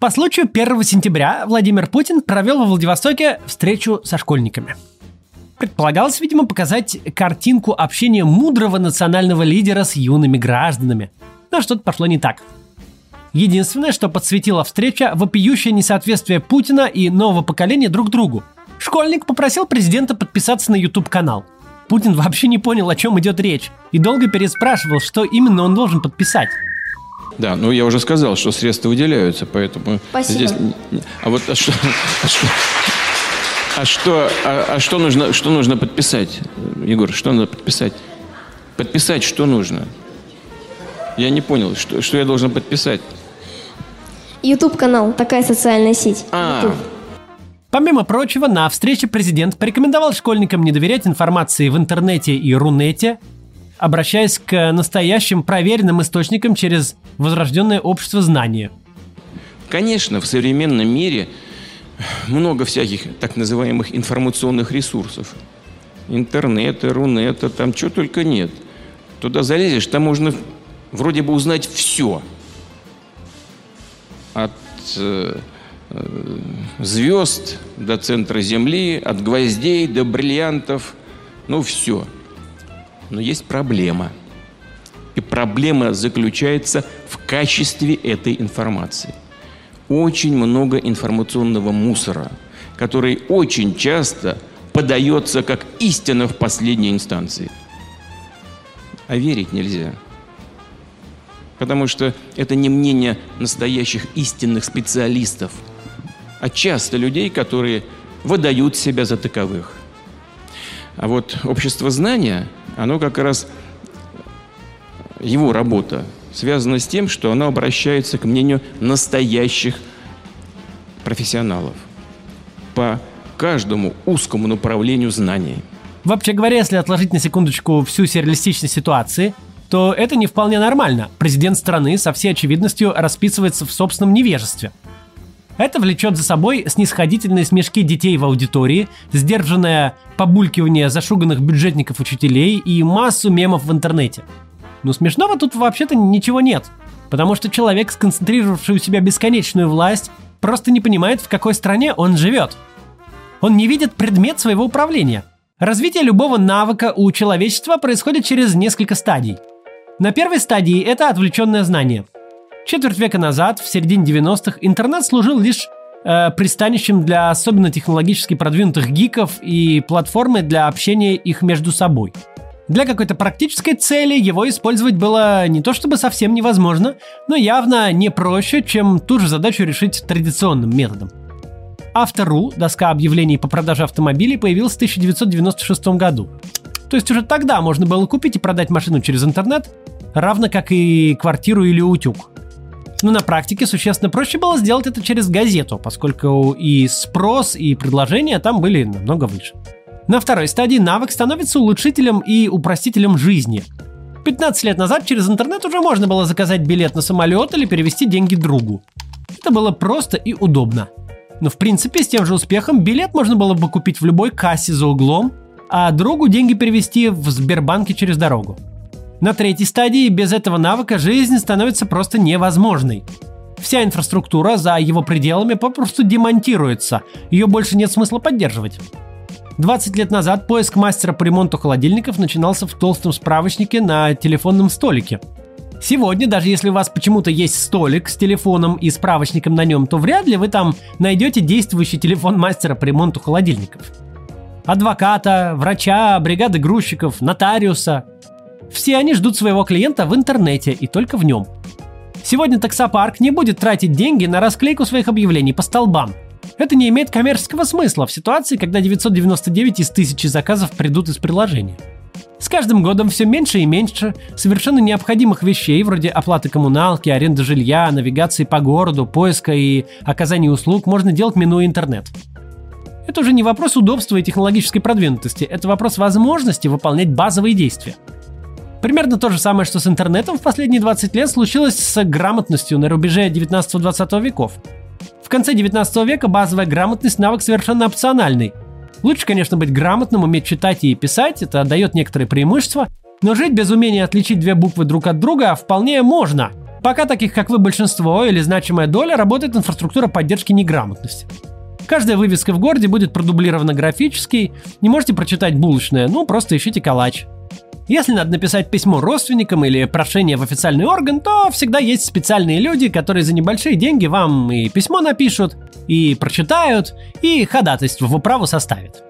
По случаю 1 сентября Владимир Путин провел во Владивостоке встречу со школьниками. Предполагалось, видимо, показать картинку общения мудрого национального лидера с юными гражданами. Но что-то пошло не так. Единственное, что подсветила встреча – вопиющее несоответствие Путина и нового поколения друг другу. Школьник попросил президента подписаться на YouTube-канал. Путин вообще не понял, о чем идет речь, и долго переспрашивал, что именно он должен подписать. Да, ну я уже сказал, что средства выделяются, поэтому Спасибо. здесь. А вот а что, а что, а что, а, а что нужно, что нужно подписать, Егор? Что надо подписать? Подписать что нужно? Я не понял, что, что я должен подписать. YouTube канал, такая социальная сеть. А, YouTube. Помимо прочего, на встрече президент порекомендовал школьникам не доверять информации в интернете и Рунете, обращаясь к настоящим проверенным источникам через возрожденное общество знания. конечно, в современном мире много всяких так называемых информационных ресурсов. Интернета, рунета, там чего только нет. Туда залезешь, там можно вроде бы узнать все. От э, э, звезд до центра Земли, от гвоздей до бриллиантов. Ну, все. Но есть проблема. И проблема заключается в качестве этой информации. Очень много информационного мусора, который очень часто подается как истина в последней инстанции. А верить нельзя. Потому что это не мнение настоящих истинных специалистов, а часто людей, которые выдают себя за таковых. А вот общество знания, оно как раз, его работа связана с тем, что оно обращается к мнению настоящих профессионалов по каждому узкому направлению знаний. Вообще говоря, если отложить на секундочку всю сюрреалистичность ситуации, то это не вполне нормально. Президент страны со всей очевидностью расписывается в собственном невежестве. Это влечет за собой снисходительные смешки детей в аудитории, сдержанное побулькивание зашуганных бюджетников учителей и массу мемов в интернете. Но смешного тут вообще-то ничего нет. Потому что человек, сконцентрировавший у себя бесконечную власть, просто не понимает, в какой стране он живет. Он не видит предмет своего управления. Развитие любого навыка у человечества происходит через несколько стадий. На первой стадии это отвлеченное знание. Четверть века назад, в середине 90-х, интернет служил лишь э, пристанищем для особенно технологически продвинутых гиков и платформой для общения их между собой. Для какой-то практической цели его использовать было не то чтобы совсем невозможно, но явно не проще, чем ту же задачу решить традиционным методом. Автору, доска объявлений по продаже автомобилей, появилась в 1996 году. То есть уже тогда можно было купить и продать машину через интернет, равно как и квартиру или утюг. Но на практике существенно проще было сделать это через газету, поскольку и спрос, и предложения там были намного выше. На второй стадии навык становится улучшителем и упростителем жизни. 15 лет назад через интернет уже можно было заказать билет на самолет или перевести деньги другу. Это было просто и удобно. Но в принципе с тем же успехом билет можно было бы купить в любой кассе за углом, а другу деньги перевести в Сбербанке через дорогу. На третьей стадии без этого навыка жизнь становится просто невозможной. Вся инфраструктура за его пределами попросту демонтируется, ее больше нет смысла поддерживать. 20 лет назад поиск мастера по ремонту холодильников начинался в толстом справочнике на телефонном столике. Сегодня, даже если у вас почему-то есть столик с телефоном и справочником на нем, то вряд ли вы там найдете действующий телефон мастера по ремонту холодильников. Адвоката, врача, бригады грузчиков, нотариуса. Все они ждут своего клиента в интернете и только в нем. Сегодня таксопарк не будет тратить деньги на расклейку своих объявлений по столбам. Это не имеет коммерческого смысла в ситуации, когда 999 из 1000 заказов придут из приложения. С каждым годом все меньше и меньше совершенно необходимых вещей, вроде оплаты коммуналки, аренды жилья, навигации по городу, поиска и оказания услуг, можно делать минуя интернет. Это уже не вопрос удобства и технологической продвинутости, это вопрос возможности выполнять базовые действия. Примерно то же самое, что с интернетом в последние 20 лет случилось с грамотностью на рубеже 19-20 веков. В конце 19 века базовая грамотность навык совершенно опциональный. Лучше, конечно, быть грамотным, уметь читать и писать, это дает некоторые преимущества, но жить без умения отличить две буквы друг от друга вполне можно. Пока таких, как вы, большинство или значимая доля, работает инфраструктура поддержки неграмотности. Каждая вывеска в городе будет продублирована графически. Не можете прочитать булочное, ну просто ищите калач. Если надо написать письмо родственникам или прошение в официальный орган, то всегда есть специальные люди, которые за небольшие деньги вам и письмо напишут, и прочитают, и ходатайство в управу составят.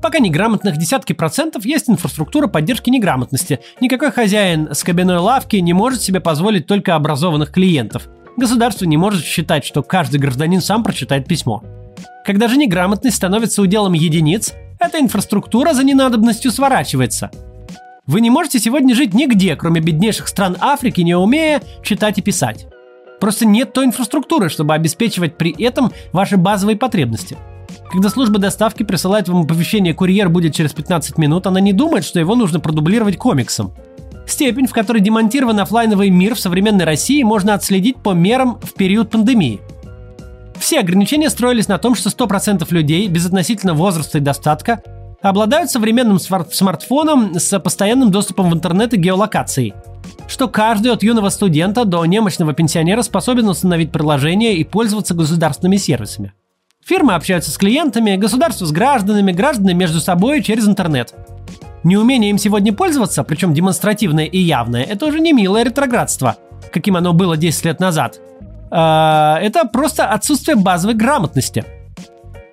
Пока неграмотных десятки процентов есть инфраструктура поддержки неграмотности. Никакой хозяин с кабиной лавки не может себе позволить только образованных клиентов. Государство не может считать, что каждый гражданин сам прочитает письмо. Когда же неграмотность становится уделом единиц, эта инфраструктура за ненадобностью сворачивается. Вы не можете сегодня жить нигде, кроме беднейших стран Африки, не умея читать и писать. Просто нет той инфраструктуры, чтобы обеспечивать при этом ваши базовые потребности – когда служба доставки присылает вам оповещение «Курьер будет через 15 минут», она не думает, что его нужно продублировать комиксом. Степень, в которой демонтирован офлайновый мир в современной России, можно отследить по мерам в период пандемии. Все ограничения строились на том, что 100% людей без относительно возраста и достатка обладают современным смартфоном с постоянным доступом в интернет и геолокацией. Что каждый от юного студента до немощного пенсионера способен установить приложение и пользоваться государственными сервисами. Фирмы общаются с клиентами, государство с гражданами, граждане между собой через интернет. Неумение им сегодня пользоваться, причем демонстративное и явное, это уже не милое ретроградство, каким оно было 10 лет назад. А, это просто отсутствие базовой грамотности.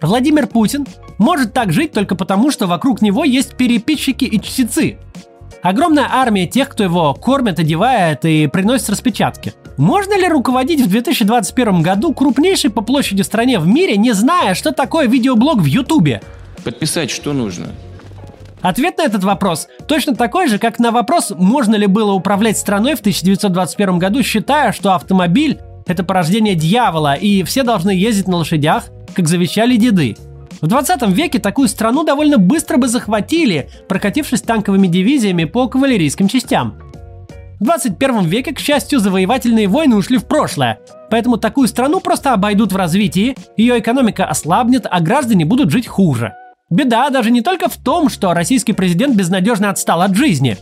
Владимир Путин может так жить только потому, что вокруг него есть переписчики и чтецы. Огромная армия тех, кто его кормит, одевает и приносит распечатки – можно ли руководить в 2021 году крупнейшей по площади стране в мире, не зная, что такое видеоблог в Ютубе? Подписать что нужно? Ответ на этот вопрос точно такой же, как на вопрос, можно ли было управлять страной в 1921 году, считая, что автомобиль – это порождение дьявола, и все должны ездить на лошадях, как завещали деды. В 20 веке такую страну довольно быстро бы захватили, прокатившись танковыми дивизиями по кавалерийским частям. В 21 веке, к счастью, завоевательные войны ушли в прошлое, поэтому такую страну просто обойдут в развитии, ее экономика ослабнет, а граждане будут жить хуже. Беда даже не только в том, что российский президент безнадежно отстал от жизни.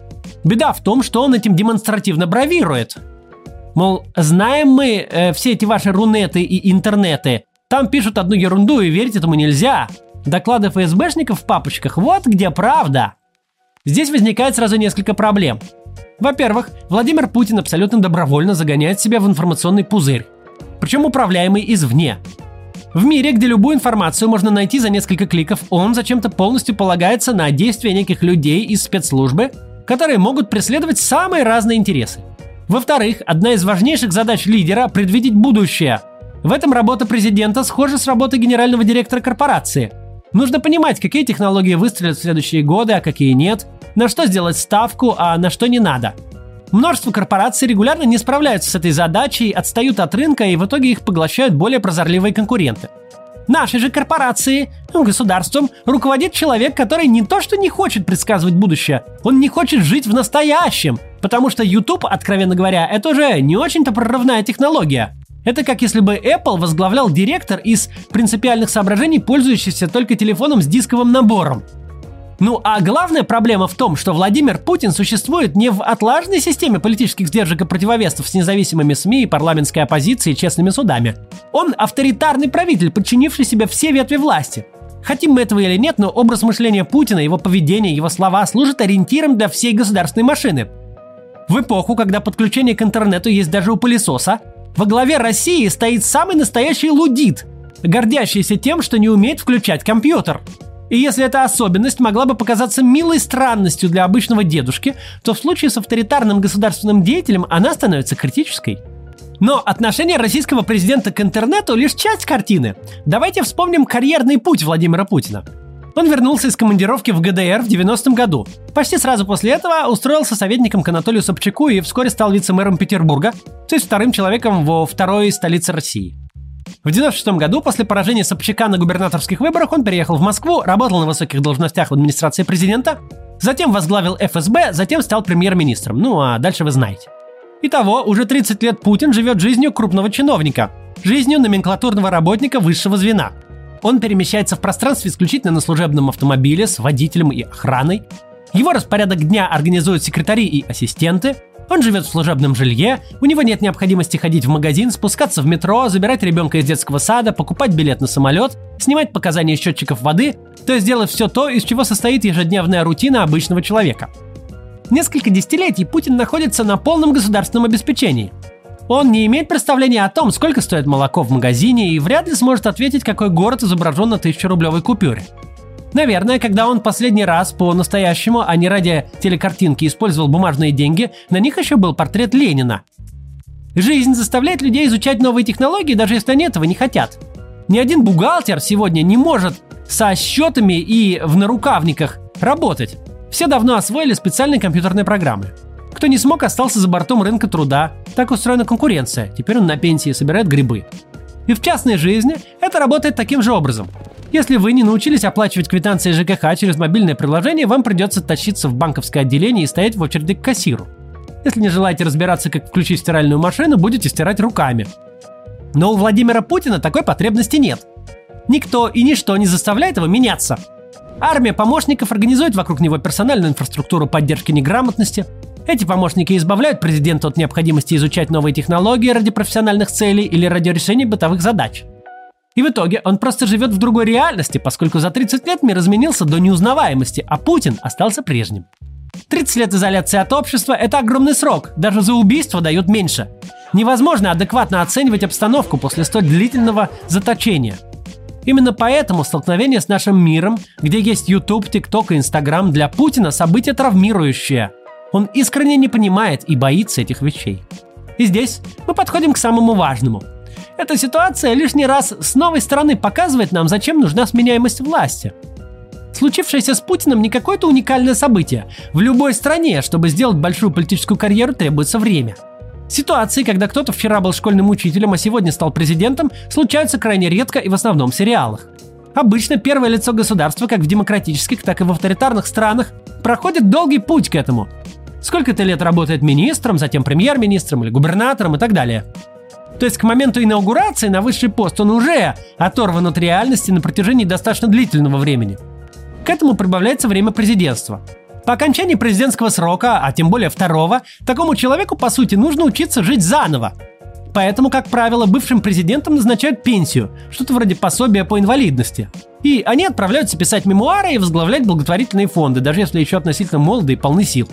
Беда в том, что он этим демонстративно бравирует. Мол, знаем мы э, все эти ваши рунеты и интернеты, там пишут одну ерунду и верить этому нельзя. Доклады ФСБшников в папочках, вот где правда. Здесь возникает сразу несколько проблем – во-первых, Владимир Путин абсолютно добровольно загоняет себя в информационный пузырь, причем управляемый извне. В мире, где любую информацию можно найти за несколько кликов, он зачем-то полностью полагается на действия неких людей из спецслужбы, которые могут преследовать самые разные интересы. Во-вторых, одна из важнейших задач лидера – предвидеть будущее. В этом работа президента схожа с работой генерального директора корпорации. Нужно понимать, какие технологии выстрелят в следующие годы, а какие нет, на что сделать ставку, а на что не надо. Множество корпораций регулярно не справляются с этой задачей, отстают от рынка и в итоге их поглощают более прозорливые конкуренты. Нашей же корпорации, ну, государством, руководит человек, который не то что не хочет предсказывать будущее, он не хочет жить в настоящем, потому что YouTube, откровенно говоря, это уже не очень-то прорывная технология. Это как если бы Apple возглавлял директор из принципиальных соображений, пользующийся только телефоном с дисковым набором. Ну а главная проблема в том, что Владимир Путин существует не в отлаженной системе политических сдержек и противовесов с независимыми СМИ, парламентской оппозицией и честными судами. Он авторитарный правитель, подчинивший себе все ветви власти. Хотим мы этого или нет, но образ мышления Путина, его поведение, его слова служат ориентиром для всей государственной машины. В эпоху, когда подключение к интернету есть даже у пылесоса, во главе России стоит самый настоящий лудит, гордящийся тем, что не умеет включать компьютер – и если эта особенность могла бы показаться милой странностью для обычного дедушки, то в случае с авторитарным государственным деятелем она становится критической. Но отношение российского президента к интернету лишь часть картины. Давайте вспомним карьерный путь Владимира Путина. Он вернулся из командировки в ГДР в 90-м году. Почти сразу после этого устроился советником к Анатолию Собчаку и вскоре стал вице-мэром Петербурга, то есть вторым человеком во второй столице России. В 96 году, после поражения Собчака на губернаторских выборах, он переехал в Москву, работал на высоких должностях в администрации президента, затем возглавил ФСБ, затем стал премьер-министром. Ну а дальше вы знаете. Итого, уже 30 лет Путин живет жизнью крупного чиновника, жизнью номенклатурного работника высшего звена. Он перемещается в пространстве исключительно на служебном автомобиле с водителем и охраной. Его распорядок дня организуют секретари и ассистенты – Он живет в служебном жилье, у него нет необходимости ходить в магазин, спускаться в метро, забирать ребенка из детского сада, покупать билет на самолет, снимать показания счетчиков воды, то есть делать все то, из чего состоит ежедневная рутина обычного человека. Несколько десятилетий Путин находится на полном государственном обеспечении. Он не имеет представления о том, сколько стоит молоко в магазине и вряд ли сможет ответить, какой город изображен на тысячерублевой купюре. Наверное, когда он последний раз по-настоящему, а не ради телекартинки, использовал бумажные деньги, на них еще был портрет Ленина. Жизнь заставляет людей изучать новые технологии, даже если они этого не хотят. Ни один бухгалтер сегодня не может со счетами и в нарукавниках работать. Все давно освоили специальные компьютерные программы. Кто не смог, остался за бортом рынка труда. Так устроена конкуренция. Теперь он на пенсии собирает грибы. И в частной жизни это работает таким же образом. Если вы не научились оплачивать квитанции ЖКХ через мобильное приложение, вам придется тащиться в банковское отделение и стоять в очереди к кассиру. Если не желаете разбираться, как включить стиральную машину, будете стирать руками. Но у Владимира Путина такой потребности нет. Никто и ничто не заставляет его меняться. Армия помощников организует вокруг него персональную инфраструктуру поддержки неграмотности. Эти помощники избавляют президента от необходимости изучать новые технологии ради профессиональных целей или ради решения бытовых задач. И в итоге он просто живет в другой реальности, поскольку за 30 лет мир изменился до неузнаваемости, а Путин остался прежним. 30 лет изоляции от общества – это огромный срок, даже за убийство дают меньше. Невозможно адекватно оценивать обстановку после столь длительного заточения. Именно поэтому столкновение с нашим миром, где есть YouTube, TikTok и Instagram, для Путина событие травмирующее. Он искренне не понимает и боится этих вещей. И здесь мы подходим к самому важному – эта ситуация лишний раз с новой стороны показывает нам, зачем нужна сменяемость власти. Случившееся с Путиным не какое-то уникальное событие. В любой стране, чтобы сделать большую политическую карьеру, требуется время. Ситуации, когда кто-то вчера был школьным учителем, а сегодня стал президентом, случаются крайне редко и в основном в сериалах. Обычно первое лицо государства, как в демократических, так и в авторитарных странах, проходит долгий путь к этому. Сколько-то лет работает министром, затем премьер-министром или губернатором и так далее. То есть к моменту инаугурации на высший пост он уже оторван от реальности на протяжении достаточно длительного времени. К этому прибавляется время президентства. По окончании президентского срока, а тем более второго, такому человеку, по сути, нужно учиться жить заново. Поэтому, как правило, бывшим президентам назначают пенсию, что-то вроде пособия по инвалидности. И они отправляются писать мемуары и возглавлять благотворительные фонды, даже если еще относительно молоды и полны сил.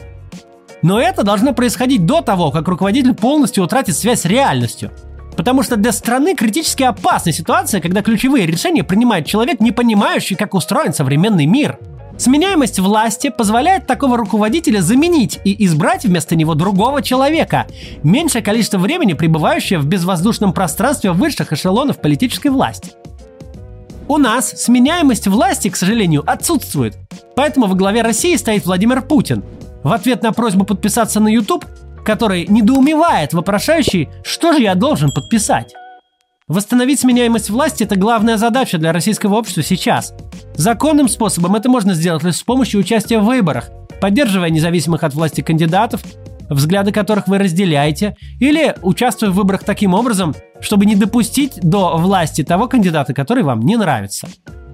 Но это должно происходить до того, как руководитель полностью утратит связь с реальностью – Потому что для страны критически опасная ситуация, когда ключевые решения принимает человек, не понимающий, как устроен современный мир. Сменяемость власти позволяет такого руководителя заменить и избрать вместо него другого человека, меньшее количество времени пребывающее в безвоздушном пространстве высших эшелонов политической власти. У нас сменяемость власти, к сожалению, отсутствует. Поэтому во главе России стоит Владимир Путин. В ответ на просьбу подписаться на YouTube который недоумевает вопрошающий, что же я должен подписать. Восстановить сменяемость власти – это главная задача для российского общества сейчас. Законным способом это можно сделать лишь с помощью участия в выборах, поддерживая независимых от власти кандидатов, взгляды которых вы разделяете, или участвуя в выборах таким образом, чтобы не допустить до власти того кандидата, который вам не нравится.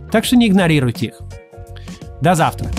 Так что не игнорируйте их. До завтра.